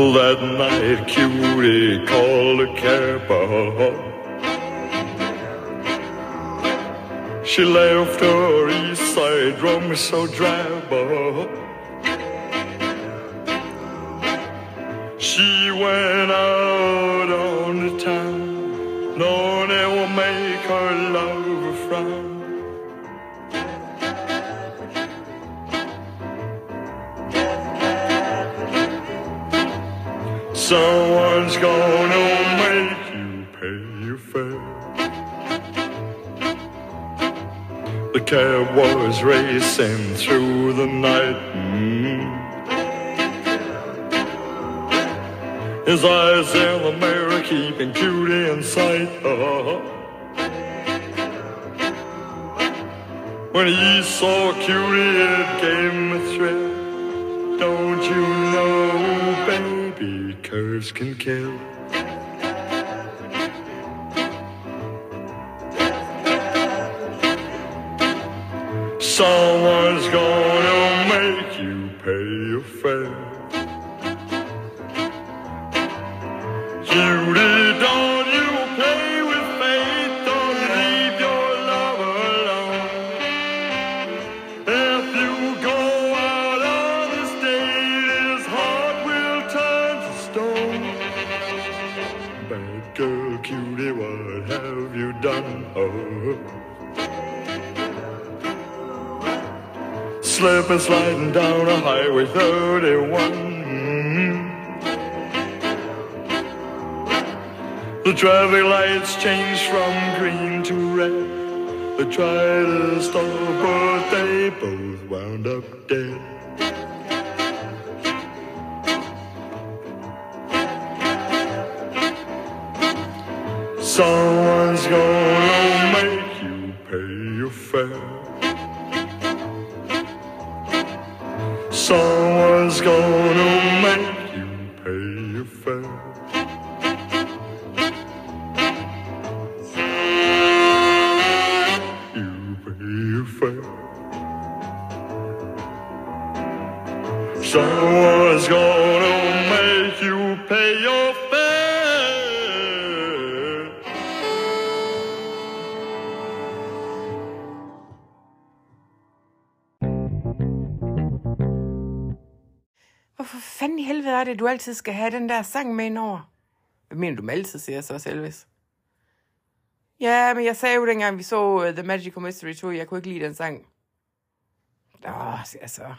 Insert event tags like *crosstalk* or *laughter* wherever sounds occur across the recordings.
That night cutie called a cab She left her east side room so drab Someone's gonna make you pay your fare. The cab was racing through the night. Mm. His eyes in the mirror keeping cutie in sight. Uh-huh. When he saw cutie, it gave him a thrill. nerves can kill. Someone's going. 31. Mm. The traffic lights changed from green to red. They tried to stop, but they both wound up dead. You pay your fare. Det, du altid skal have den der sang med indover? Hvad mener du med altid, siger jeg så også Elvis. Ja, men jeg sagde jo dengang, vi så uh, The Magical Mystery Tour, jeg kunne ikke lide den sang. Åh, siger jeg så.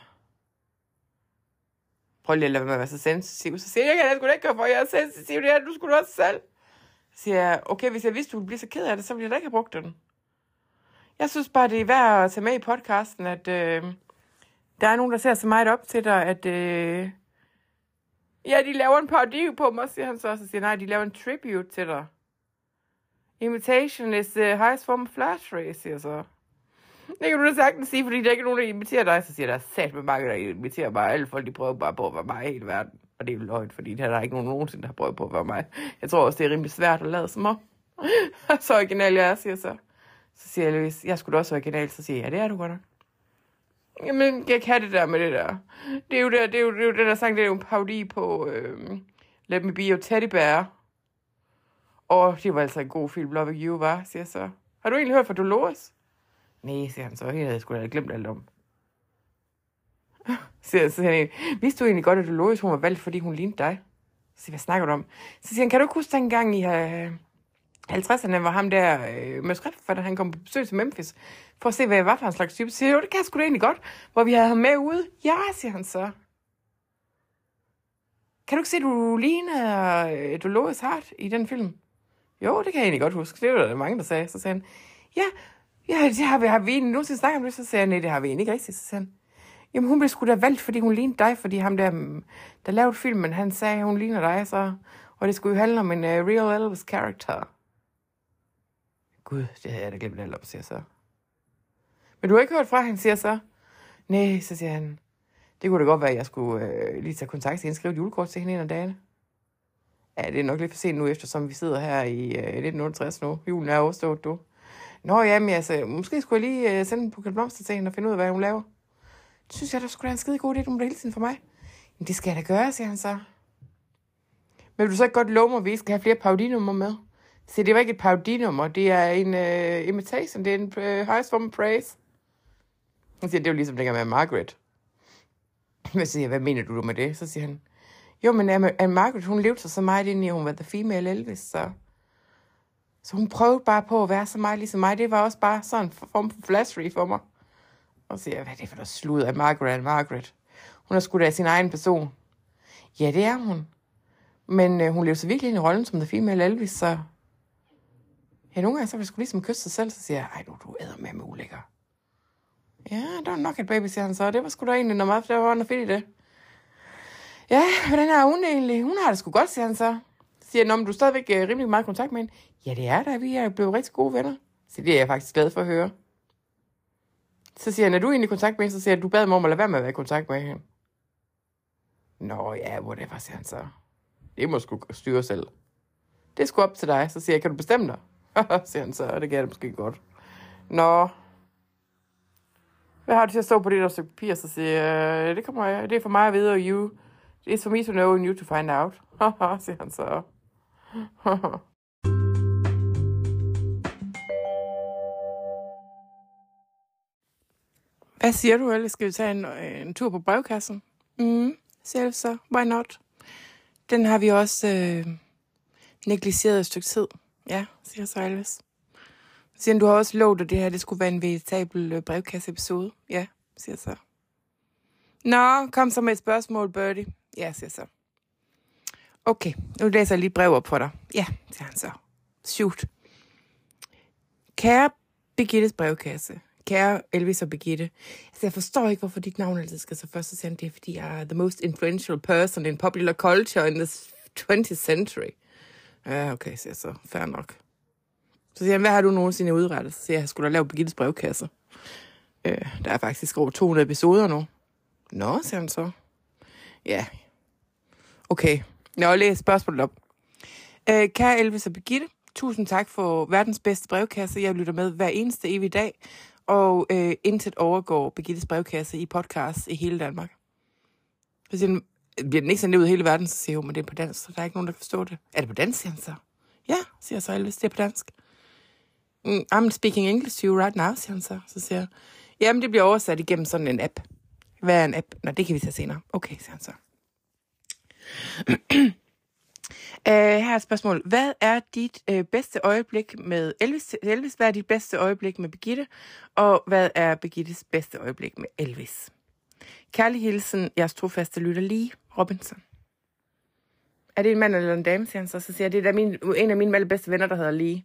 Prøv lige at lade mig være så sensitiv. Så siger jeg, jeg sgu da ikke gøre for, jeg er sensitiv. Det er du skulle også selv. Så siger jeg, okay, hvis jeg vidste, du ville blive så ked af det, så ville jeg da ikke have brugt den. Jeg synes bare, det er værd at tage med i podcasten, at øh, der er nogen, der ser så meget op til dig, at øh, ja, de laver en parodi på mig, siger han så. Så siger nej, de laver en tribute til dig. Imitation is the highest form of flattery, siger så. Det kan du da sagtens sige, fordi der er ikke nogen, der imiterer dig. Så siger der sat med mange, der imiterer mig. Alle folk, de prøver bare på at være mig i hele verden. Og det er jo løgn, fordi der er ikke nogen nogensinde, der har prøvet på at være mig. Jeg tror også, det er rimelig svært at lade som om. *laughs* så original jeg er, siger så. Så siger jeg, Louise, jeg skulle da også original. Så siger jeg, ja, det er du godt nok. Jamen, jeg kan det der med det der. Det er jo, der, det er jo, det er jo det der sang, det er jo en parodi på øh, Let Me Be Your Teddy Bear. Og det var altså en god film, Love You, var, siger jeg så. Har du egentlig hørt fra Dolores? Nej, siger han så. Jeg havde sgu da glemt alt om. *laughs* siger, så siger han, vidste du egentlig godt, at Dolores hun var valgt, fordi hun lignede dig? Så siger hvad snakker du om? Så siger han, kan du ikke huske dengang i øh, 50'erne, hvor ham der øh, manuskriptforfatter, han kom på besøg til Memphis, for at se, hvad jeg var for en slags type. Så siger jeg, jo, det kan jeg sgu da egentlig godt. Hvor vi havde ham med ude. Ja, siger han så. Kan du ikke se, at du ligner øh, Dolores Hart i den film? Jo, det kan jeg egentlig godt huske. Det var der mange, der sagde. Så sagde han, ja, ja det har vi, har vi egentlig nogensinde snakket om det? Så sagde han, nej, det har vi egentlig ikke rigtigt. Så sagde han, jamen hun blev sgu da valgt, fordi hun lignede dig, fordi ham der, mm, der lavede filmen, han sagde, at hun ligner dig, så, og det skulle jo handle om en uh, real Elvis character. Gud, det havde jeg da glemt alt om, siger så. Men du har ikke hørt fra, han siger så. Nej, så siger han. Det kunne da godt være, at jeg skulle øh, lige tage kontakt til hende, skrive et julekort til hende en af dagene. Ja, det er nok lidt for sent nu, eftersom vi sidder her i øh, 1968 nu. Julen er overstået, du. Nå ja, men altså, måske skulle jeg lige øh, sende en buket blomster til hende og finde ud af, hvad hun laver. Det synes jeg, der skulle være en skide god idé, du må hele tiden for mig. Men det skal jeg da gøre, siger han så. men vil du så ikke godt love mig, at vi skal have flere parodinummer med? Se, det var ikke et parodinummer, det er en uh, imitation, det er en uh, highest form of praise. Han siger, det er jo ligesom dengang med Margaret. Jeg siger, hvad mener du med det? Så siger han, jo, men Anne Margaret, hun levede sig så meget ind i, at hun var the female Elvis, så... Så hun prøvede bare på at være så meget ligesom mig. Det var også bare sådan en form for flattery for mig. Og så siger jeg, hvad er det for noget slud af Margaret Margaret? Hun er skudt af sin egen person. Ja, det er hun. Men øh, hun levede så virkelig ind i rollen som the female Elvis, så... Ja, nogle gange så vil jeg skulle ligesom kysse sig selv, så siger jeg, ej, du, du æder med med ulækker. Ja, det var nok et baby, siger han så. Det var sgu da egentlig noget meget, for der var noget fedt i det. Ja, hvordan er hun egentlig? Hun har det sgu godt, siger han så. Siger han, du er stadigvæk øh, rimelig meget kontakt med hende. Ja, det er der. Vi er blevet rigtig gode venner. Så det er jeg faktisk glad for at høre. Så siger han, er du egentlig i kontakt med hende? Så siger han, du bad mig om at lade være med at være i kontakt med hende. Nå ja, whatever, siger han så. Det må sgu styre selv. Det er sgu op til dig. Så siger jeg, kan du bestemme dig? *laughs* siger han så, det kan jeg måske godt. Nå. Hvad har du til at stå på det der stykke papir? Så siger jeg, øh, det, kommer jeg, det er for mig at vide, og you. It's for me to know and you to find out. *laughs* siger han så. Hvad siger du, eller skal vi tage en, øh, en tur på brevkassen? Mm-hmm. Mm, selv så. Why not? Den har vi også øh, negligeret et stykke tid. Ja, siger så Siger du har også lovet, at det her det skulle være en veritabel øh, brevkasse-episode. Ja, siger så. Nå, kom så med et spørgsmål, Birdie. Ja, siger så. Okay, nu læser jeg lige brev op for dig. Ja, siger han så. Shoot. Kære Birgittes brevkasse. Kære Elvis og Birgitte. Altså, jeg forstår ikke, hvorfor dit navn altid skal så først. Så siger han, det er, fordi jeg er the most influential person in popular culture in the 20th century. Ja, okay, siger jeg så. Fair nok. Så siger han, hvad har du nogensinde udrettet? Så siger jeg, jeg skulle da lave Birgittes brevkasse. Øh, der er faktisk over 200 episoder nu. Nå, siger han så. Ja. Okay. Nå, læs spørgsmålet op. Øh, kære Elvis og Birgitte, tusind tak for verdens bedste brevkasse. Jeg lytter med hver eneste evig dag, og øh, intet overgår Birgittes brevkasse i podcast i hele Danmark. Så siger han, bliver den ikke sendt ud i hele verden, så siger hun, men det er på dansk, så der er ikke nogen, der kan forstå det. Er det på dansk, siger han så? Ja, siger så Elvis, det er på dansk. Mm, I'm speaking English to you right now, siger han så. Så siger jeg, jamen det bliver oversat igennem sådan en app. Hvad er en app? Nå, det kan vi tage senere. Okay, siger han så. uh, *clears throat* her er et spørgsmål. Hvad er dit uh, bedste øjeblik med Elvis? Elvis? Hvad er dit bedste øjeblik med Birgitte? Og hvad er Birgittes bedste øjeblik med Elvis? Kærlig hilsen, jeres trofaste lytter lige, Robinson. Er det en mand eller en dame, siger han så. Så siger jeg, det er min, en af mine allerbedste venner, der hedder Lee.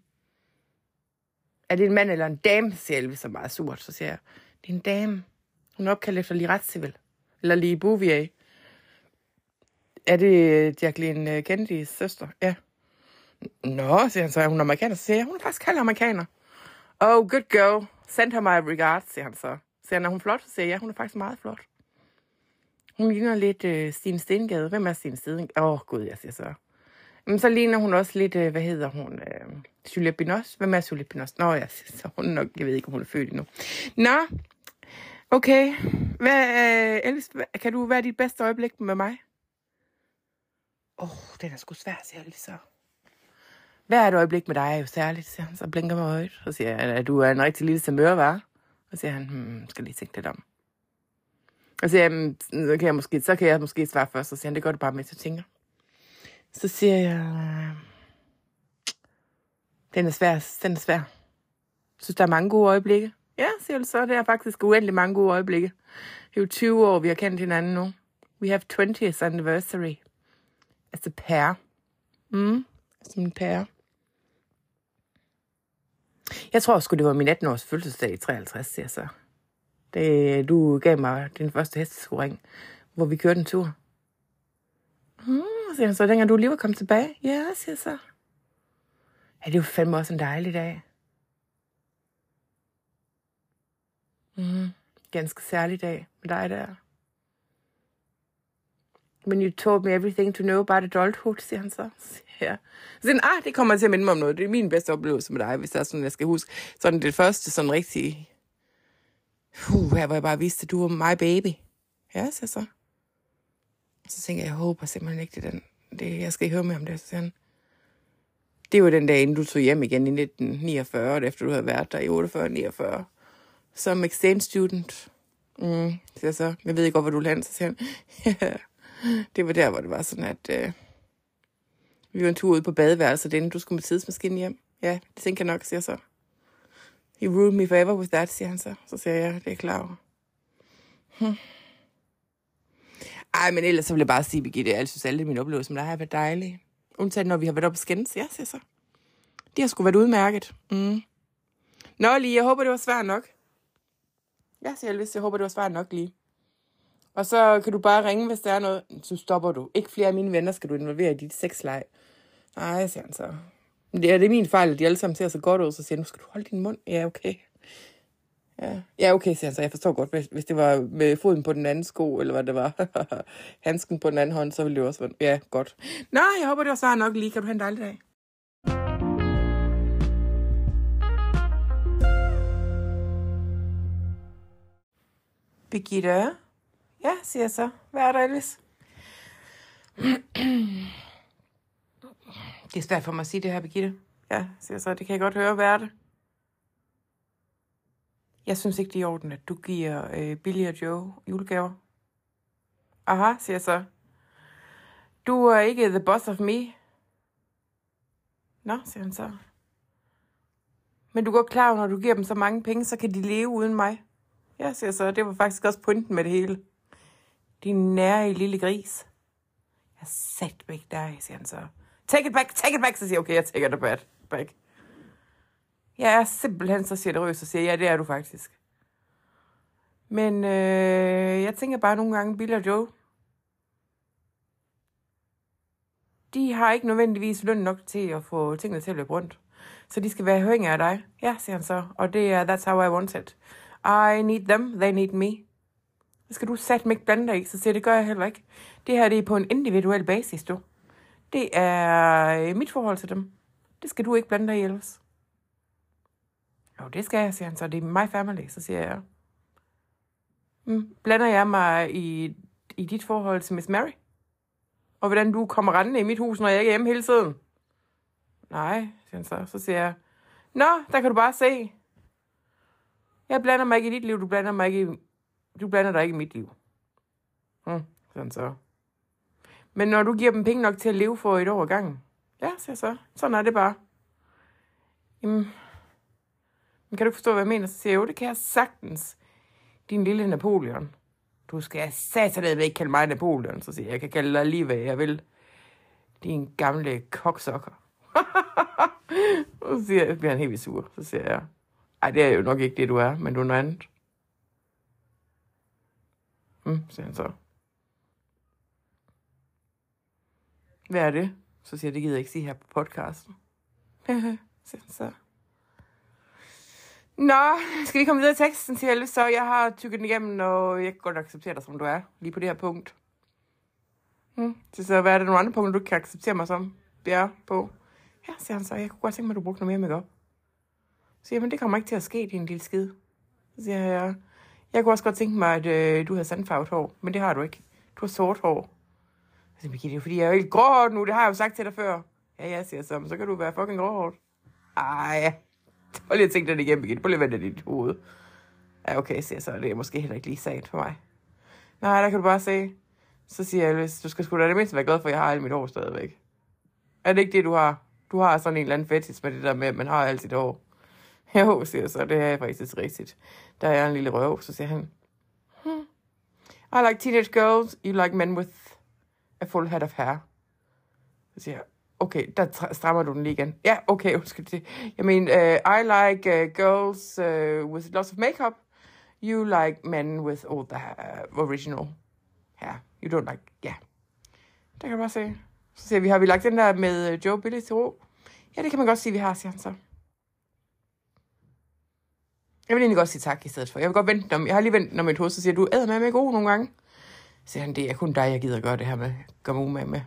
Er det en mand eller en dame, siger Elvis så meget surt. Så siger jeg, det er en dame. Hun er opkaldt efter Lee Retscivil. Eller Lee Bouvier. Er det Jacqueline øh, Kennedys søster? Ja. Nå, siger han så, er hun amerikaner? Så siger jeg, hun er faktisk kaldt amerikaner. Oh, good girl. Send her my regards, siger han så. Så siger han, er hun flot? Så siger jeg, ja, hun er faktisk meget flot. Hun ligner lidt øh, Stine Stengade. Hvem er Stine Stengade? Åh, oh, gud, jeg siger så. Men så ligner hun også lidt, øh, hvad hedder hun? Øh, Julia Binoche. Hvem er Julia Binoche? Nå, jeg siger så. Hun nok, jeg ved ikke, om hun er født endnu. Nå, okay. Hvad, øh, Elvis, kan du være dit bedste øjeblik med mig? Åh, oh, den er sgu svær, siger Elvis så. Hvad er et øjeblik med dig er jo særligt, siger han. Så blinker med øjet. og siger jeg, at du er en rigtig lille samør, var. Og siger han, hmm, skal lige tænke lidt om. Og så siger jeg, mm, så kan jeg måske, så kan jeg måske svare først. Så siger han, det gør du bare med, til tænker. Så siger jeg, den er svær, den er svær. Jeg synes, der er mange gode øjeblikke. Ja, siger du så, det er faktisk uendelig mange gode øjeblikke. Det er jo 20 år, vi har kendt hinanden nu. We have 20th anniversary. Altså pair. Mm, som en pair. Jeg tror sgu, det var min 18-års fødselsdag i 53, siger jeg så da du gav mig din første hesteskoring, hvor vi kørte en tur. Hmm, siger han så, dengang du lige var kommet tilbage. Ja, siger jeg så. Ja, det var fandme også en dejlig dag. Mm, ganske særlig dag med dig der. When you told me everything to know about adulthood, siger han så. *laughs* Ja. Så siger ah, det kommer til at minde mig om noget. Det er min bedste oplevelse med dig, hvis det er sådan, jeg skal huske. Sådan det første sådan rigtig... Uh, her, hvor jeg bare vidste, at du var my baby. Ja, så så. Så tænker jeg, jeg håber simpelthen ikke, det er den, det, jeg skal ikke høre mere om det. Så siger han, det var den dag, inden du tog hjem igen i 1949, efter du havde været der i 48-49, som exchange student. Mm, siger så, jeg ved ikke godt, hvor du lander, så siger han, *laughs* det var der, hvor det var sådan, at øh, vi var en tur ud på badeværelset, inden du skulle med tidsmaskinen hjem. Ja, det tænker jeg nok, siger jeg så. You ruined me forever with that, siger han så. Så siger jeg, det er klar over. Hm. Ej, men ellers så vil jeg bare sige, Birgitte, jeg synes alle mine oplevelser med dig har været dejlige. Undtagen, når vi har været oppe og skændes. Ja, siger så. Det har sgu været udmærket. Mm. Nå, lige, jeg håber, det var svært nok. Ja, siger Elvis, jeg håber, det var svært nok lige. Og så kan du bare ringe, hvis der er noget. Så stopper du. Ikke flere af mine venner skal du involvere i dit sexleg. Nej, siger han så. Det er, det er min fejl, at de alle sammen ser så godt ud, så siger jeg, nu skal du holde din mund. Ja, okay. Ja, ja okay, siger han så. Jeg forstår godt, hvis, hvis det var med foden på den anden sko, eller hvad det var. *laughs* Handsken på den anden hånd, så ville det også være... Ja, godt. Nå, jeg håber, det var så nok lige. Kan du have en dejlig dag? Birgitte? Ja, siger jeg så. Hvad er der, Elvis? *clears throat* Det er svært for mig at sige det her, Birgitte. Ja, siger så. Det kan jeg godt høre. Hvad er det? Jeg synes ikke, det er i orden, at du giver øh, Billy og Joe julegaver. Aha, siger jeg så. Du er ikke the boss of me. Nå, siger han så. Men du går klar, når du giver dem så mange penge, så kan de leve uden mig. Ja, siger jeg så. Det var faktisk også pointen med det hele. Din nære lille gris. Jeg sat væk dig, siger han så. Take it back, take it back, så siger jeg, okay, jeg tager det back. back. Jeg er simpelthen så generøs og siger, ja, det er du faktisk. Men øh, jeg tænker bare nogle gange, Bill og Joe, de har ikke nødvendigvis løn nok til at få tingene til at løbe rundt. Så de skal være høringer af dig. Ja, siger han så. Og det er, that's how I want it. I need them, they need me. Det skal du satme ikke blande dig i, så siger det gør jeg heller ikke. Det her det er på en individuel basis, du. Det er øh, mit forhold til dem. Det skal du ikke blande dig i ellers. Jo, det skal jeg, siger han så. Det er my family, så siger jeg. Mm, blander jeg mig i, i dit forhold til Miss Mary? Og hvordan du kommer rendende i mit hus, når jeg ikke er hjemme hele tiden? Nej, siger han så. Så siger jeg, Nå, der kan du bare se. Jeg blander mig ikke i dit liv, du blander mig ikke i, du blander dig ikke i mit liv. Hmm, sådan så. Men når du giver dem penge nok til at leve for et år ad gangen, ja, siger så. Sådan er det bare. Jamen, men kan du ikke forstå, hvad jeg mener? Så siger jeg, jo, det kan jeg sagtens. Din lille Napoleon. Du skal satanet ikke kalde mig Napoleon. Så siger jeg, jeg kan kalde dig lige, hvad jeg vil. Din gamle koksokker. *laughs* så siger jeg, bliver han helt vildt sur. Så siger jeg, ej, det er jo nok ikke det, du er, men du er noget andet. Mm, siger han så. Hvad er det? Så siger jeg, det gider jeg ikke sige her på podcasten. *laughs* så. Nå, skal vi komme videre i teksten, siger Elvis, så jeg har tykket den igennem, og jeg kan godt acceptere dig, som du er, lige på det her punkt. Hmm. Så, så hvad er det nogle andre punkter, du kan acceptere mig som? Ja, på. Ja, siger han så, jeg kunne godt tænke mig, at du brugte noget mere makeup. Så siger men det kommer ikke til at ske, din lille skid. Så siger jeg, jeg kunne også godt tænke mig, at øh, du havde sandfarvet hår, men det har du ikke. Du har sort hår. Så Birgitte, det er fordi, jeg er jo helt gråhård nu, det har jeg jo sagt til dig før. Ja, ja, siger jeg så, men så kan du være fucking gråhård. Ej, Prøv lige at tænke den igennem igen. Prøv lige at vende det i dit hoved. Ja, okay, siger så. Det er måske heller ikke lige sagt for mig. Nej, der kan du bare se. Så siger jeg, hvis du skal sgu da det mindste være glad for, at jeg har alt mit hår stadigvæk. Er det ikke det, du har? Du har sådan en eller anden fetish med det der med, at man har alt sit hår. *laughs* Jo, siger jeg så. Det er faktisk rigtigt. Der er en lille røv, så siger han. Hmm. I like teenage girls. You like men with a full head of hair. Så siger jeg, Okay, der strammer du den lige igen. Ja, okay, undskyld det. Jeg mener, uh, I like uh, girls uh, with lots of makeup. You like men with all the uh, original hair. You don't like, ja. Yeah. Det kan man bare se. Så siger vi, har vi lagt den der med Joe Billy til ro? Ja, det kan man godt sige, vi har, siger han så. Jeg vil egentlig godt sige tak i stedet for. Jeg vil godt vente om, jeg har lige ventet om et hoved, så siger du, æder med mig god nogle gange. Så siger han, det er kun dig, jeg gider gøre det her med, gør mig umage med.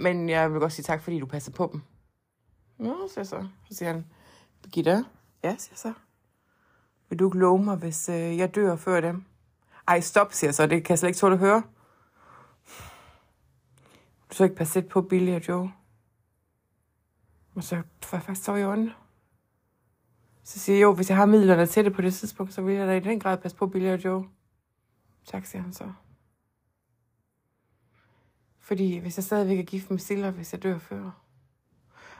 Men jeg vil godt sige tak, fordi du passer på dem. Nå, siger så. Så siger han, Birgitta, ja, siger så. Vil du ikke love mig, hvis øh, jeg dør før dem? Ej, stop, siger så. Det kan jeg slet ikke tåle at høre. du så ikke passe på Billy og Joe? Og så får jeg faktisk så i ånden. Så siger jeg, jo, hvis jeg har midlerne til det på det tidspunkt, så vil jeg da i den grad passe på Billy og Joe. Tak, siger han så. Fordi hvis jeg stadigvæk er gift med Silla, hvis jeg dør før.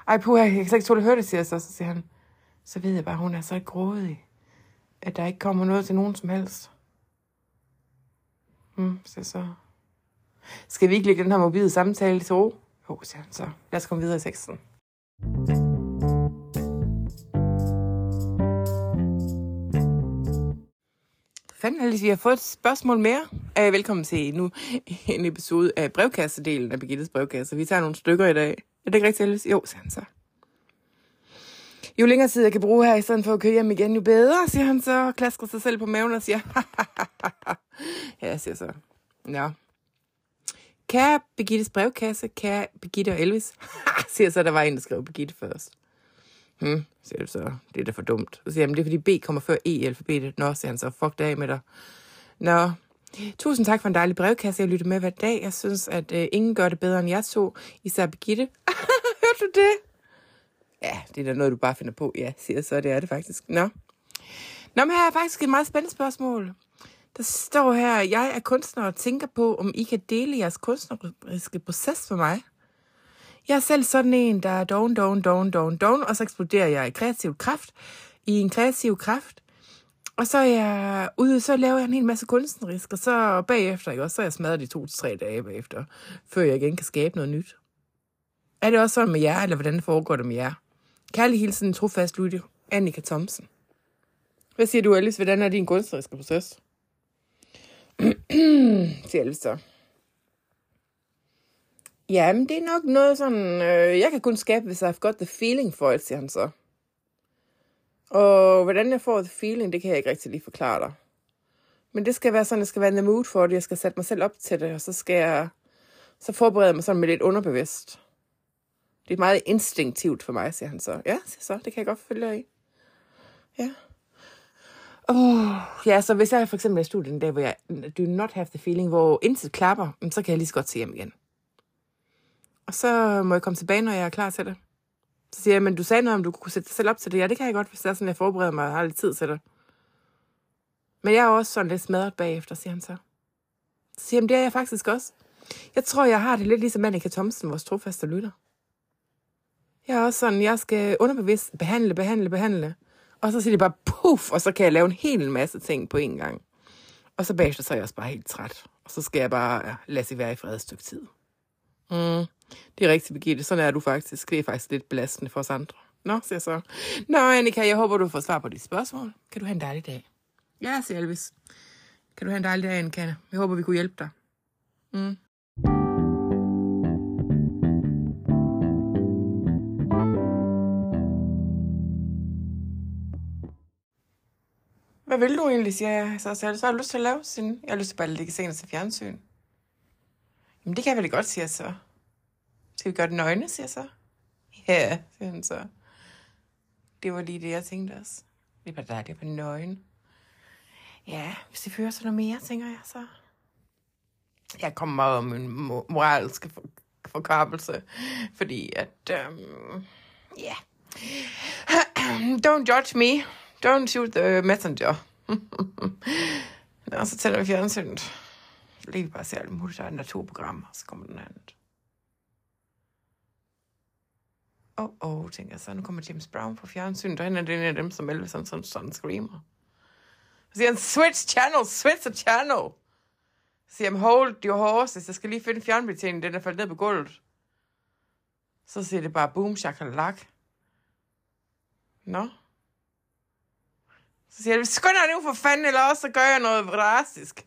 Ej, puha, jeg kan slet ikke tåle at høre det, siger jeg så. Så siger han, så ved jeg bare, at hun er så grådig, at der ikke kommer noget til nogen som helst. Hmm, så så. Skal vi ikke lægge den her mobile samtale til ro? Jo, siger han så. Lad os komme videre i teksten. Fanden Alice, vi har fået et spørgsmål mere. Uh, velkommen til nu *laughs* en episode af brevkassedelen af Birgittes brevkasse. Vi tager nogle stykker i dag. Er det ikke rigtigt, Alice? Jo, siger han så. Jo længere tid jeg kan bruge her, i stedet for at køre hjem igen, jo bedre, siger han så, klasker sig selv på maven og siger, *laughs* ja, jeg siger så, ja. Kære Birgittes brevkasse, kære Birgitte og Elvis, *laughs* siger så, der var en, der skrev Birgitte først. Hmm, siger du så, det er da for dumt. Så siger jeg, det er fordi B kommer før E i alfabetet. Nå, siger han så, fuck det af med dig. Nå, tusind tak for en dejlig brevkasse. Jeg lytter med hver dag. Jeg synes, at øh, ingen gør det bedre end jeg to, især Birgitte. *laughs* Hørte du det? Ja, det er da noget, du bare finder på. Ja, siger så, det er det faktisk. Nå. Nå, men her er faktisk et meget spændende spørgsmål. Der står her, jeg er kunstner og tænker på, om I kan dele jeres kunstneriske proces for mig. Jeg er selv sådan en, der er don, don, don, don, down, og så eksploderer jeg i kreativ kraft, i en kreativ kraft. Og så er jeg ude, så laver jeg en hel masse kunstnerisk, og så bagefter, ikke, også, så er jeg smadret de to til tre dage bagefter, før jeg igen kan skabe noget nyt. Er det også sådan med jer, eller hvordan foregår det med jer? Kærlig hilsen, trofast lytte, Annika Thomsen. Hvad siger du, Alice? Hvordan er din kunstneriske proces? *clears throat* siger Alice så. Ja, men det er nok noget sådan, øh, jeg kan kun skabe, hvis jeg har got the feeling for it, siger han så. Og hvordan jeg får the feeling, det kan jeg ikke rigtig lige forklare dig. Men det skal være sådan, jeg skal være in the mood for det, jeg skal sætte mig selv op til det, og så skal jeg så forberede mig sådan med lidt underbevidst. Det er meget instinktivt for mig, siger han så. Ja, siger så, det kan jeg godt følge dig i. Ja. Oh, ja, så hvis jeg for eksempel er i studiet en dag, hvor jeg do not have the feeling, hvor intet klapper, så kan jeg lige så godt se hjem igen. Og så må jeg komme tilbage, når jeg er klar til det. Så siger jeg, men du sagde noget om, du kunne sætte dig selv op til det. Ja, det kan jeg godt, hvis det er sådan, jeg forbereder mig og har lidt tid til det. Men jeg er også sådan lidt smadret bagefter, siger han så. Så siger han, det er jeg faktisk også. Jeg tror, jeg har det lidt ligesom Annika Thomsen, vores trofaste lytter. Jeg er også sådan, jeg skal underbevidst behandle, behandle, behandle. Og så siger det bare puff, og så kan jeg lave en hel masse ting på en gang. Og så bagefter så er jeg også bare helt træt. Og så skal jeg bare ja, lade sig være i fred et stykke tid. Mm. Det er rigtigt, Birgitte. Sådan er du faktisk. Det er faktisk lidt belastende for os andre. Nå, siger jeg så. Nå, Annika, jeg håber, du får svar på de spørgsmål. Kan du have en dejlig dag? Ja, siger Elvis. Kan du have en dejlig dag, Annika? Jeg håber, vi kunne hjælpe dig. Mm. Hvad vil du egentlig, siger jeg. Så, så, så har du lyst til at lave sin... Jeg har lyst til bare at ligge senere til fjernsyn. Jamen, det kan jeg vel godt, siger jeg så. Skal vi gøre det nøgne, siger jeg så. Ja, siger han så. Det var lige det, jeg tænkte også. Det var der, det være nøgen. Ja, hvis det fører sig noget mere, tænker jeg så. Jeg kommer meget om en moralsk forkabelse, fordi at, um, ja. Yeah. *clears throat* Don't judge me. Don't shoot the messenger. *laughs* Nå, så tænder vi fjernsynet. Lige bare se alt muligt. Der er naturprogrammer, så kommer den anden. Åh, oh, oh, tænker jeg så. Nu kommer James Brown på fjernsynet, og han er den af dem, som Elvis sådan, sådan, sådan screamer. Så siger han, switch channel, switch a channel. Så siger han, hold your horses, jeg skal lige finde fjernbetjeningen, den er faldet ned på gulvet. Så siger det bare, boom, shakalak. Nå. Så siger jeg, skynd dig nu for fanden, eller også så gør jeg noget drastisk.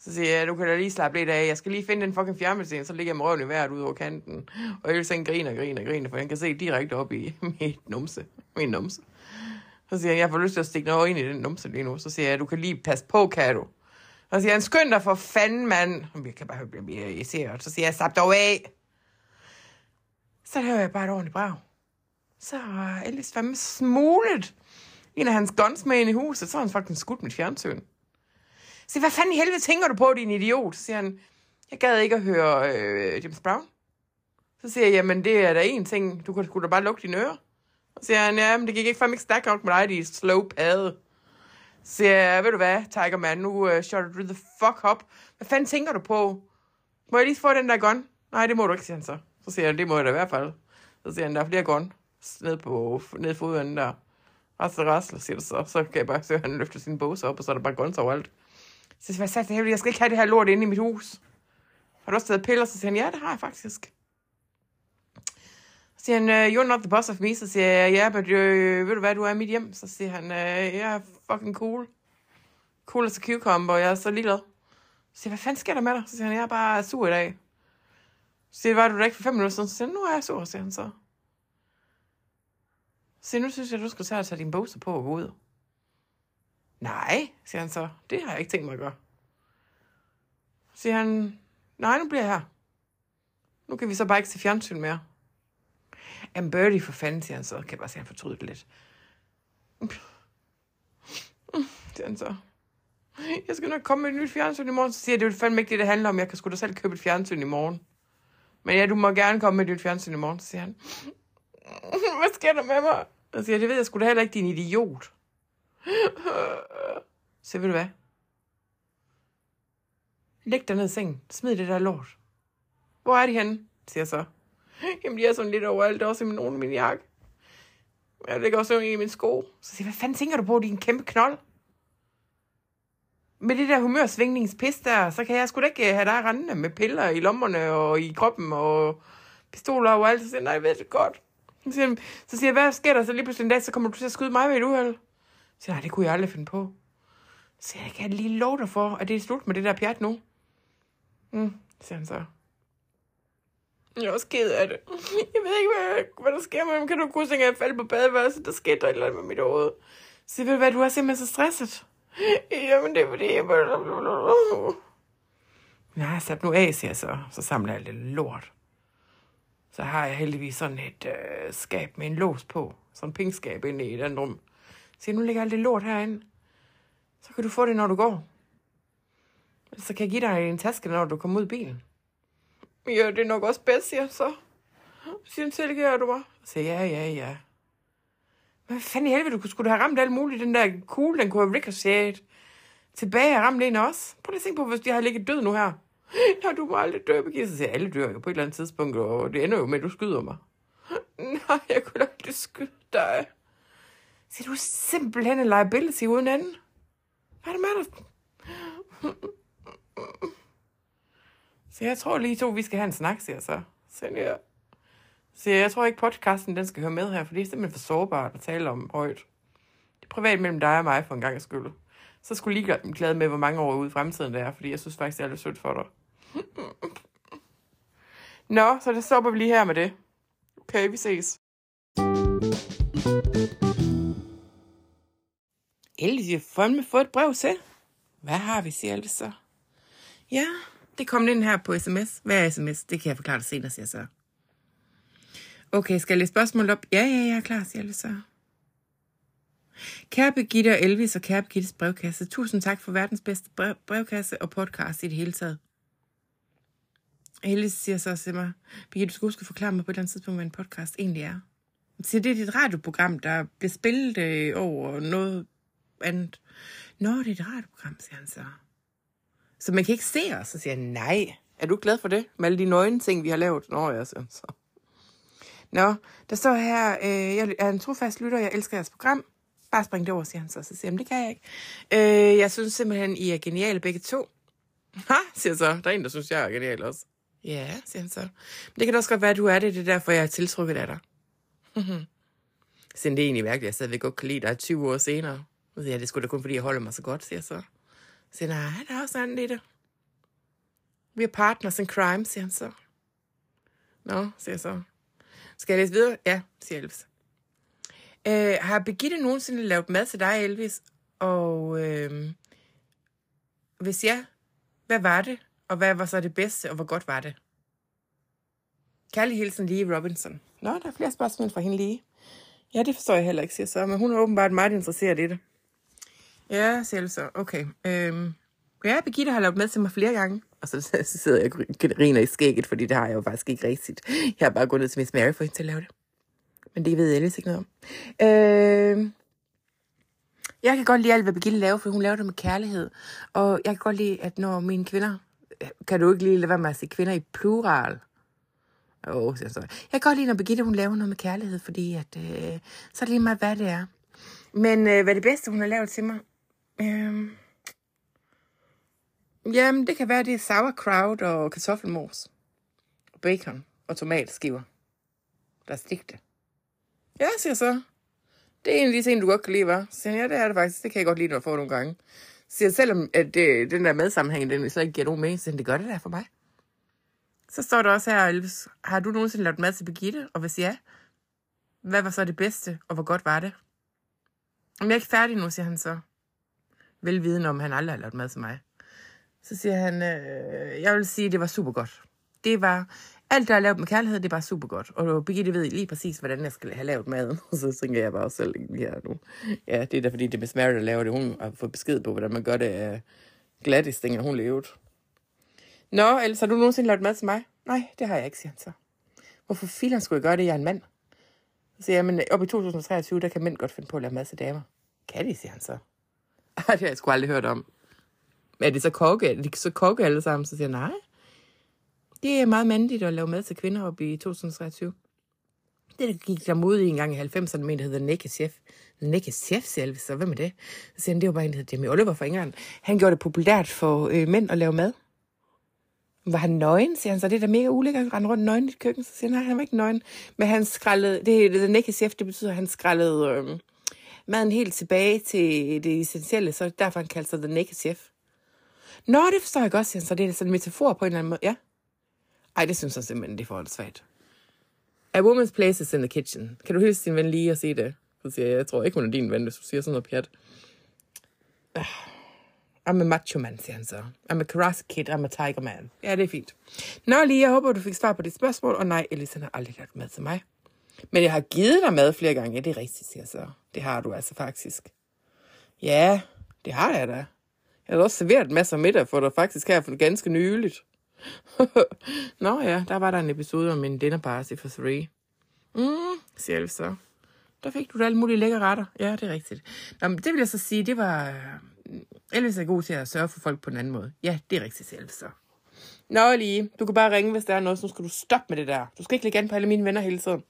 Så siger jeg, du kan da lige slappe lidt af. Jeg skal lige finde den fucking fjernbetjening, så ligger jeg med røven i vejret ud over kanten. Og jeg vil sådan griner og griner og griner, for jeg kan se direkte op i *laughs* mit numse. Min numse. Så siger jeg, jeg får lyst til at stikke noget ind i den numse lige nu. Så siger jeg, du kan lige passe på, kan du? Så siger han, skynd dig for fanden, mand. Jeg kan bare blive mere irriteret. Så siger jeg, slap dog af. Så hører jeg bare et ordentligt brag. Så er Elvis fandme smuglet en af hans guns med ind i huset, så har han faktisk skudt mit fjernsyn. Så hvad fanden i helvede tænker du på, din idiot? Så siger han, jeg gad ikke at høre øh, James Brown. Så siger jeg, jamen det er da en ting, du kan sgu da bare lukke dine ører. Så siger han, ja, men det gik ikke fandme ikke stærkt nok med dig, de slow pade. Så siger jeg, ved du hvad, Tiger Man, nu uh, shut du the fuck up. Hvad fanden tænker du på? Må jeg lige få den der gun? Nej, det må du ikke, siger han så. Så siger han, det må jeg da i hvert fald. Så siger han, der er flere gun ned på ned fodenden der. Rasle, rasle, siger det så. Så kan jeg bare se, at han løfter sine bukser op, og så er der bare guns overalt. Så jeg sagde til sagde jeg skal ikke have det her lort inde i mit hus. Har du også taget piller? Så siger han, ja, det har jeg faktisk. Så siger han, øh, you're not the boss of me. Så siger jeg, ja, yeah, but uh, ved du hvad, du er i mit hjem. Så siger han, uh, jeg er fucking cool. Cool as a cucumber, jeg er så ligeglad. Så siger jeg, hvad fanden sker der med dig? Så siger han, jeg er bare sur i dag. Så siger jeg, var du der ikke for fem minutter siden? Så siger han, nu er jeg sur, siger han så. Så nu synes jeg, du skal tage og tage dine bukser på og gå ud. Nej, siger han så. Det har jeg ikke tænkt mig at gøre. Så siger han, nej, nu bliver jeg her. Nu kan vi så bare ikke se fjernsyn mere. Jamen Birdie for fanden, siger han så. Kan jeg bare se, han fortryder det lidt. *laughs* Siger han så. Jeg skal nok komme med et nyt fjernsyn i morgen. Så siger jeg, det er jo fandme ikke det, det handler om. Jeg kan sgu da selv købe et fjernsyn i morgen. Men ja, du må gerne komme med et nyt fjernsyn i morgen. Så siger han, *laughs* hvad sker der med mig? Så siger jeg, det ved jeg sgu da heller ikke, din idiot. *laughs* Så ved du hvad? Læg dig ned i sengen. Smid det der lort. Hvor er de henne? Siger jeg så. Jamen, de er sådan lidt overalt. Også i min, min jakke. Jeg lægger også i min sko. Så siger jeg, hvad fanden tænker du på, din kæmpe knold? Med det der humørsvingningspis der, så kan jeg sgu da ikke øh, have dig rendende med piller i lommerne og i kroppen og pistoler og alt. Så siger jeg, nej, jeg ved det godt. Så siger, så siger jeg, hvad sker der så lige pludselig en dag, så kommer du til at skyde mig med et uheld. Så siger jeg, nej, det kunne jeg aldrig finde på. Så jeg, kan lige love dig for, at det er slut med det der pjat nu. Mm, siger han så. Jeg er også ked af det. Jeg ved ikke, hvad, hvad der sker med mig. Kan du kunne at jeg faldt på badeværelset? Der skete der et eller andet med mit hoved. Så ved du hvad, du er simpelthen så stresset. Jamen, det er fordi, jeg bare... Nej, sat nu af, siger jeg så. Så samler jeg lidt lort. Så har jeg heldigvis sådan et øh, skab med en lås på. Sådan en pinkskab inde i den rum. Så nu ligger alt det lort herinde. Så kan du få det, når du går. Så kan jeg give dig en taske, når du kommer ud i bilen. Ja, det er nok også bedst, siger så. Siger tilgiver du mig? Så ja, ja, ja. Hvad fanden i helvede, du skulle have ramt alt muligt. Den der kugle, den kunne have ricochetet tilbage og ramt en også. Prøv lige at tænke på, hvis jeg har ligget død nu her. Ja, du må aldrig dø, Birgitte. Så siger alle dør jo på et eller andet tidspunkt, og det ender jo med, at du skyder mig. Nej, jeg kunne aldrig skyde dig. Så du er simpelthen en liability uden anden. Hvad er det med dig? Så jeg tror lige to, vi skal have en snak, siger jeg så. Så jeg, så jeg tror ikke, podcasten den skal høre med her, for det er simpelthen for sårbart at tale om højt. Det er privat mellem dig og mig for en gang skyld. Så skulle lige glad med, hvor mange år ude i fremtiden det er, fordi jeg synes faktisk, det er lidt sødt for dig. Nå, så det stopper vi lige her med det. Okay, vi ses. Elvis, jeg fandme få et brev til. Hvad har vi, siger Elvis så? Ja, det kom den her på sms. Hvad er sms? Det kan jeg forklare dig senere, siger jeg så. Okay, skal jeg læse spørgsmålet op? Ja, ja, jeg er klar, siger Elvis så. Kære Birgitte og Elvis og kære Birgittes brevkasse, tusind tak for verdens bedste brev, brevkasse og podcast i det hele taget. Elvis siger så til mig, Birgitte, du skal huske at forklare mig på et eller andet tidspunkt, hvad en podcast egentlig er. Så det er dit radioprogram, der bliver spillet øh, over noget andet. Nå, det er et radioprogram, siger han så. Så man kan ikke se os. Så siger jeg, nej. Er du glad for det? Med alle de nøgne ting, vi har lavet? Nå, jeg siger så. Nå, der står her, øh, jeg er en trofast lytter, jeg elsker jeres program. Bare spring det over, siger han så. Så siger han, det kan jeg ikke. Øh, jeg synes simpelthen, I er geniale begge to. Ha, siger så. Der er en, der synes, jeg er genial også. Ja, siger han så. Men det kan også godt være, at du er det. Det er derfor, jeg er tiltrukket af dig. *laughs* så det er egentlig mærkeligt, jeg stadigvæk godt kan lide dig 20 år senere. Så siger jeg, det skulle da kun, fordi jeg holder mig så godt, siger jeg så. Så siger nej, der er også andet i det. Vi er partners in crime, siger han så. Nå, siger jeg så. Skal jeg læse videre? Ja, siger Elvis. Øh, har Birgitte nogensinde lavet mad til dig, Elvis? Og øh, hvis ja, hvad var det? Og hvad var så det bedste, og hvor godt var det? Kærlig hilsen lige Robinson. Nå, der er flere spørgsmål fra hende lige. Ja, det forstår jeg heller ikke, siger så, men hun er åbenbart meget interesseret i det. Ja, siger så. Okay. Øhm, ja, Birgitte har lavet med til mig flere gange, Og så, så sidder jeg og griner i skægget, fordi det har jeg jo faktisk ikke rigtigt. Jeg har bare gået ned til Miss Mary for hende til at lave det. Men det ved jeg ellers ikke noget om. Øh, jeg kan godt lide alt, hvad Birgitte laver, for hun laver det med kærlighed. Og jeg kan godt lide, at når mine kvinder... Kan du ikke lige lade være med at sige kvinder i plural? Åh, oh, så. Jeg kan godt lide, når Birgitte hun laver noget med kærlighed, fordi at, øh, så er det lige meget, hvad det er. Men øh, hvad det bedste, hun har lavet til mig? Øhm. jamen, det kan være, det er sauerkraut og kartoffelmos. Og bacon og tomatskiver. Der er stigte. Ja, siger så. Det er en af de ting, du godt kan lide, hva'? Siger jeg, ja, det er det faktisk. Det kan jeg godt lide, når jeg får nogle gange. Siger selvom at det, den der madsammenhæng, den slet ikke giver nogen mening, siger det gør det der for mig. Så står der også her, Elvis, har du nogensinde lavet mad til Birgitte? Og hvis ja, hvad var så det bedste, og hvor godt var det? Men jeg er ikke færdig nu, siger han så. Velviden om, han aldrig har lavet mad til mig. Så siger han, øh, jeg vil sige, at det var super godt. Det var alt, der er lavet med kærlighed, det er bare super godt. Og Birgitte ved lige præcis, hvordan jeg skal have lavet maden. Og *laughs* så tænker jeg bare selv ja, nu. Ja, det er da fordi, det er Miss Mary, der laver det. Hun har fået besked på, hvordan man gør det af glattest, tænker hun levede. Nå, ellers har du nogensinde lavet mad til mig? Nej, det har jeg ikke, siger han så. Hvorfor filen skulle jeg gøre det? Jeg er en mand. Så siger jeg, men op i 2023, der kan mænd godt finde på at lave mad til damer. Kan de, siger han så. *laughs* Det har jeg sgu aldrig hørt om. Er det så kokke? Er det så kokke alle sammen? Så siger jeg, nej. Det er meget mandligt at lave mad til kvinder op i 2023. Det, der gik der mod i en gang i 90'erne, men hedder Naked Chef. Naked Chef, selv, så hvem er det? Så siger han, det var bare en, der hedder Jamie Oliver fra England. Han gjorde det populært for øh, mænd at lave mad. Var han nøgen, siger han så. Det er da mega ulækkert at rende rundt nøgen i køkkenet. Så siger han, nej, han var ikke nøgen. Men han skrællede, det, er det Chef, det betyder, at han skrællede øh, maden helt tilbage til det essentielle, så derfor han kaldte sig The Naked Chef. Nå, det forstår jeg godt, siger han så. Det er sådan en metafor på en eller anden måde. Ja, ej, det synes jeg simpelthen, det er for svært. A woman's place is in the kitchen. Kan du hilse din ven lige og sige det? Så siger jeg, jeg tror ikke, hun er din ven, hvis du siger sådan noget pjat. Ah. I'm a macho man, siger han så. I'm a karate kid, I'm a tiger man. Ja, det er fint. Nå, lige, jeg håber, du fik svar på dit spørgsmål. Og nej, Elisa har aldrig lagt med til mig. Men jeg har givet dig mad flere gange. Ja, det er rigtigt, siger jeg så. Det har du altså faktisk. Ja, det har jeg da. Jeg har også serveret masser af middag for dig faktisk her for ganske nyligt. *laughs* Nå ja, der var der en episode om en dinner party for three. Mm, siger jeg så. Der fik du da alle mulige lækre retter. Ja, det er rigtigt. Nå, men det vil jeg så sige, det var... Øh, Elvis er god til at sørge for folk på en anden måde. Ja, det er rigtigt, selv så. Nå lige, du kan bare ringe, hvis der er noget, så skal du stoppe med det der. Du skal ikke lægge an på alle mine venner hele tiden.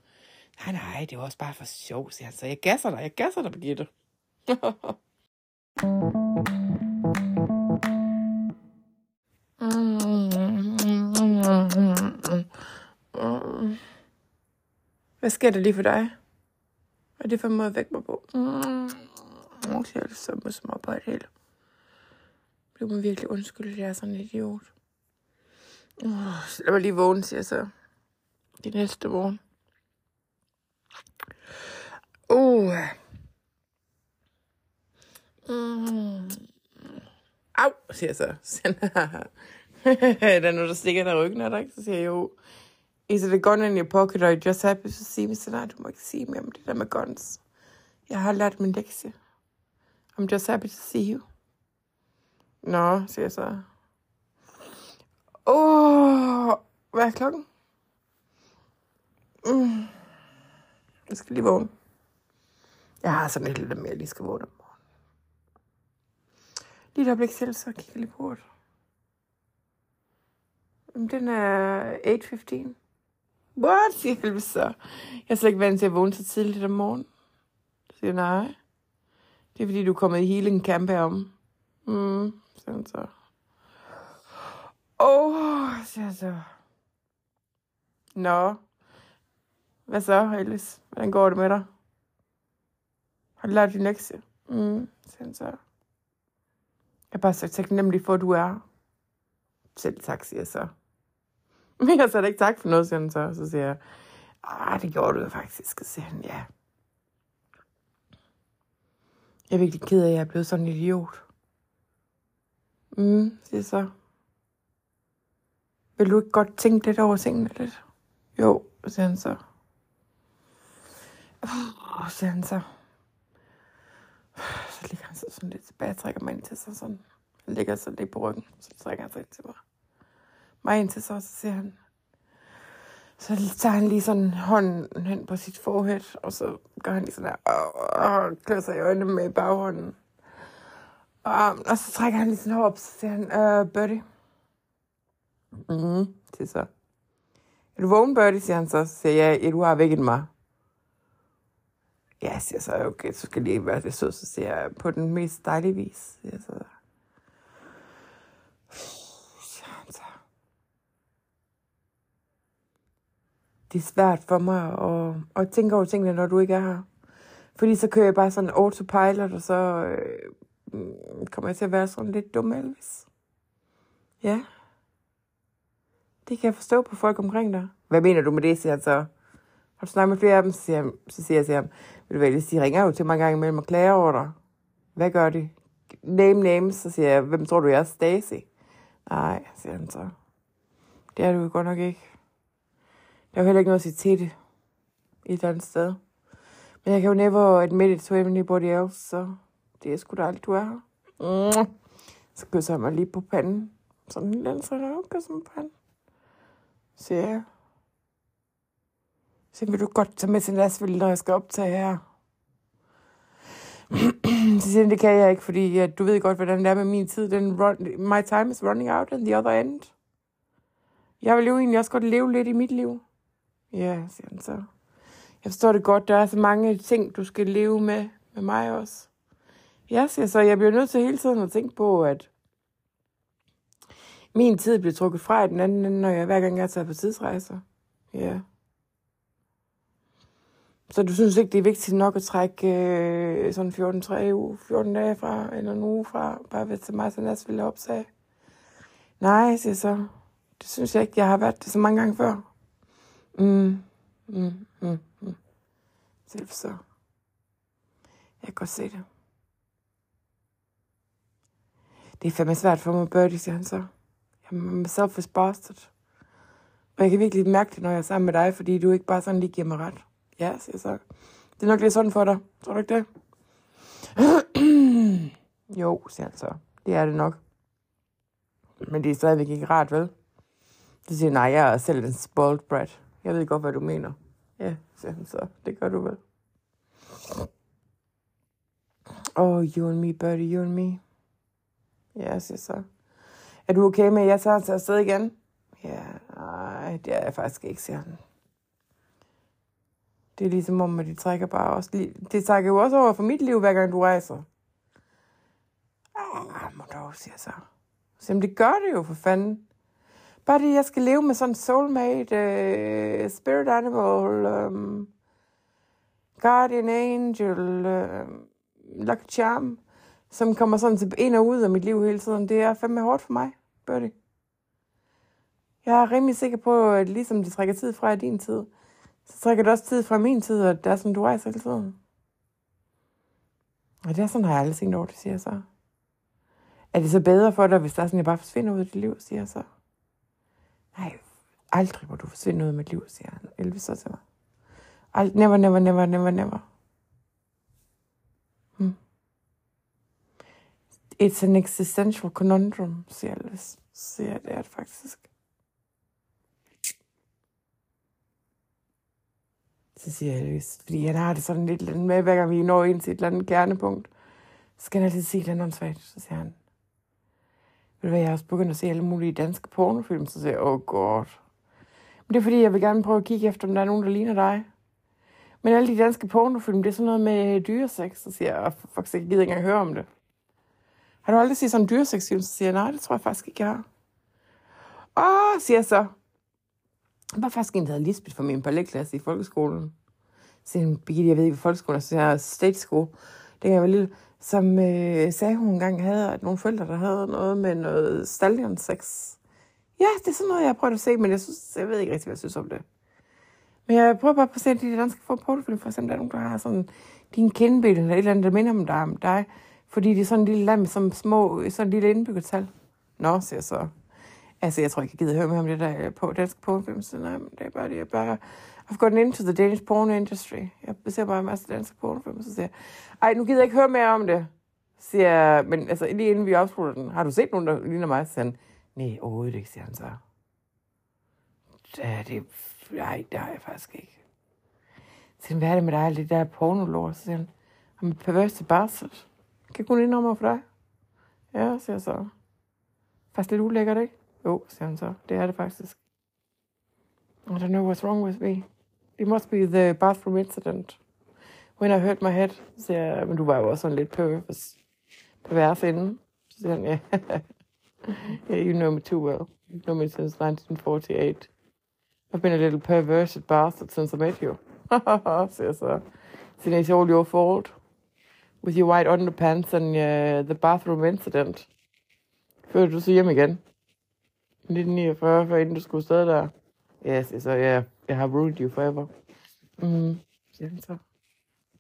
Nej, nej, det var også bare for sjov, siger han så. Jeg gasser dig, jeg gasser dig, Birgitte. *laughs* Hvad sker der lige for dig? Hvad er det for en måde at vække mig på? Mm. Okay, jeg så med som på det hele. Blev må virkelig undskyld, at jeg er sådan en idiot. Oh, lad mig lige vågne, siger jeg så. Det næste morgen. Uh. Mm. Au, siger jeg så. *laughs* der er noget, der stikker der ryggen, er der ikke? Så siger jeg jo, is it a gun in your pocket, or you just happy to see me? Så nej, du må ikke sige mere om det der med guns. Jeg har lært min lektie. I'm just happy to see you. Nå, siger jeg så. Åh, oh, hvad er klokken? Mm. Jeg skal lige vågne. Jeg har sådan et lidt mere, jeg lige skal vågne om morgenen. Lige et øjeblik selv, så kigger jeg lige på det. Den er 8.15. What, siger Elvis så. Jeg er slet ikke vant til at vågne så tidligt om morgenen. Så siger nej. Det er fordi, du er kommet i healing camp herom. Mm, sådan så. Åh, oh, siger så. Nå. Hvad så, Elvis? Hvordan går det med dig? Har du lært din lektie? Mm, han så. Jeg er bare så taknemmelig for, at du er. Selv tak, siger jeg så. Men jeg sagde ikke tak for noget, siger han så. Så siger jeg, ah, det gjorde du faktisk. Så siger han, ja. Jeg er virkelig ked af, at jeg er blevet sådan en idiot. Mm, siger jeg så. Vil du ikke godt tænke lidt over tingene lidt? Jo, siger han så. Åh, siger han så. Så ligger han så sådan lidt tilbage, trækker mig ind til sig sådan. Han ligger så lidt på ryggen, så trækker han sig ind til mig. mig ind til så, så siger han, så tager han lige sådan hånden hen på sit forhæt, og så gør han lige sådan der, og, og klør sig i øjnene med baghånden. Og, og så trækker han lige sådan op, så siger han, øh, Birdie. Mhm, det så. Er du vågen, Birdie, siger han så. Så siger jeg, ja, du har vækket mig. Ja, siger så, okay, så skal lige være det så, så siger jeg, på den mest dejlige vis, siger så. Siger han så. Det er svært for mig at, at tænke over tingene, når du ikke er her. Fordi så kører jeg bare sådan autopilot, og så øh, kommer jeg til at være sådan lidt dum, Elvis. Ja. Det kan jeg forstå på folk omkring dig. Hvad mener du med det, siger han så. Har du snakket med flere af dem? Så siger, jeg, så siger jeg til ham, vil du vælge, de ringer jo til mig en gang imellem og klager over dig. Hvad gør de? Name names, så siger jeg, hvem tror du, jeg er? Stacy. Nej, siger han så. Det er du jo godt nok ikke. Der er jo heller ikke noget at sige til det. Et eller andet sted. Men jeg kan jo never admit it to anybody else, så det er sgu da alt, du er her. Mm. Så kysser jeg mig lige på panden. Sådan en lille så kysser mig på panden. Så ja. Så vil du godt tage med til Nashville, når jeg skal optage her. *clears throat* så siger han, det kan jeg ikke, fordi ja, du ved godt, hvordan det er med min tid. Den run, my time is running out in the other end. Jeg vil jo egentlig også godt leve lidt i mit liv. Ja, siger han så. Jeg forstår det godt. Der er så mange ting, du skal leve med, med mig også. Ja, siger så. Jeg bliver nødt til hele tiden at tænke på, at min tid bliver trukket fra i den anden ende, når jeg hver gang jeg tager på tidsrejser. Ja. Så du synes ikke, det er vigtigt nok at trække øh, sådan 14, 3 uge, 14 dage fra, eller en uge fra, bare hvis det mig, så ville opsage? Nej, siger så. Det synes jeg ikke. Jeg har været det så mange gange før. Mm, mm, mm, mm. Selv så. Jeg kan godt se det. Det er fandme svært for mig, Birdie, siger han så. I'm selfish bastard. Og jeg kan virkelig mærke det, når jeg er sammen med dig, fordi du ikke bare sådan lige giver mig ret. Ja, siger så. Det er nok lidt sådan for dig. Tror du ikke det? *clears throat* jo, siger han så. Det er det nok. Men det er stadigvæk ikke rart, vel? Så siger nej, jeg er selv en spoiled brat. Jeg ved godt, hvad du mener. Ja, siger han så. Det gør du vel. Oh, you and me, buddy, you and me. Ja, siger så. Er du okay med, at jeg tager til afsted igen? Ja, nej, det er jeg faktisk ikke, siger han. Det er ligesom om, at de trækker bare også... Lige, Det trækker jo også over for mit liv, hver gang du rejser. Ah, må dog, siger altså. så. Så det gør det jo for fanden. Bare det, jeg skal leve med sådan en soulmate, uh, spirit animal, um, guardian angel, uh, lucky charm, som kommer sådan til ind og ud af mit liv hele tiden. Det er fandme hårdt for mig, Birdie. Jeg er rimelig sikker på, at ligesom de trækker tid fra i din tid, så trækker det også tid fra min tid, og det er sådan, du rejser hele tiden. Og det er sådan, har jeg aldrig tænkt over det, siger jeg så. Er det så bedre for dig, hvis der er sådan, jeg bare forsvinder ud af dit liv, siger jeg så. Nej, aldrig må du forsvinde ud af mit liv, siger han. Elvis så til mig. Ald- never, never, never, never, never. Hmm. It's an existential conundrum, siger Elvis. Så siger jeg, det er det faktisk. Så siger jeg Elvis, fordi han har det sådan lidt med, hver gang vi når ind til et eller andet kernepunkt, så skal han altid sige et eller andet svagt. Så siger han, ved du hvad, jeg har også begyndt at se alle mulige danske pornofilm, så siger jeg, åh oh god. Men det er fordi, jeg vil gerne prøve at kigge efter, om der er nogen, der ligner dig. Men alle de danske pornofilm, det er sådan noget med øh, dyresex, så siger jeg, fuck, jeg gider ikke engang høre om det. Har du aldrig set sådan en dyreseksfilm? Så siger jeg, nej, det tror jeg faktisk ikke, jeg har. Åh, siger jeg så. Der var faktisk en, der havde Lisbeth fra min balletklasse i folkeskolen. Så hun, Birgitte, jeg ved ikke, hvad folkeskolen er, så jeg state school. Det jeg var lille. Som øh, sagde hun engang havde, at nogle forældre, der havde noget med noget stallion sex. Ja, det er sådan noget, jeg har prøvet at se, men jeg, synes, jeg ved ikke rigtig, hvad jeg synes om det. Men jeg prøver bare at se de danske portofilm, for eksempel, der er nogen, der har sådan din kindbillede, eller et eller andet, der minder om dig, om dig. Fordi det er sådan en lille land med sådan små, sådan en lille indbyggertal. Nå, siger jeg så. Altså, jeg tror ikke, jeg gider høre mere om det der øh, på dansk pornofilm, så nej, det er bare det, jeg bare... I've gotten into the Danish porn industry. Jeg ser bare en masse danske pornofilm, så siger jeg, ej, nu gider jeg ikke høre mere om det. Siger jeg, men altså, lige inden vi afslutter den, har du set nogen, der ligner mig? Så siger han, nej, overhovedet ikke, siger han så. Ja, det, nej, det har jeg faktisk ikke. Så siger han, hvad er det med dig, alt det der pornolor? Så siger han, I'm a perverse bastard. Kan kun indrømme for dig? Ja, siger jeg så. Faktisk lidt ulækkert, ikke? Jo, siger han så. Det er det faktisk. I don't know what's wrong with me. It must be the bathroom incident. When I hurt my head, så siger jeg, men du var jo også sådan lidt pervers, pervers inden. Så siger han, ja. *laughs* yeah, you know me too well. You've known me since 1948. I've been a little perverted bastard since I met you. *laughs* siger jeg så. Siger it's all your fault. With your white underpants and uh, the bathroom incident. Før du så hjem igen. 1949, før inden du skulle afsted der. Yes, så ja, jeg har ruined you forever. Mm, siger han så.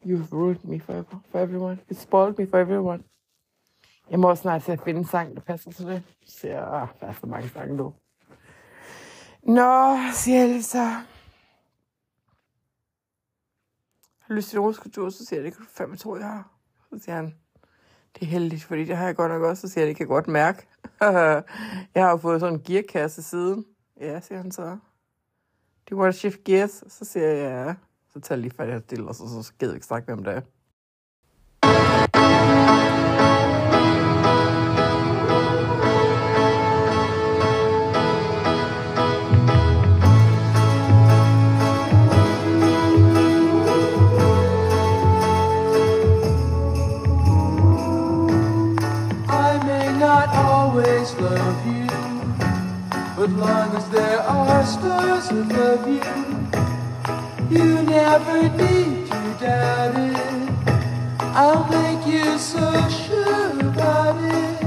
You've ruined me forever, for everyone. It spoiled me for everyone. Jeg må snart til at finde en sang, der passer til det. Så siger jeg, ah, der er så mange sange nu. Nå, siger Elsa. Har du lyst til en? Så siger jeg, det kan du fandme tro, jeg har. Så siger han, det er heldigt, fordi det har jeg godt nok også. Så siger jeg, det kan godt mærke. *laughs* jeg har jo fået sådan en gearkasse siden. Ja, siger han så. Do you want to shift gears? Så siger jeg, ja. Så tager jeg lige fat i hans og så, så gider jeg ikke snakke med om det long as there are stars above you, you never need to doubt it. I'll make you so sure about it.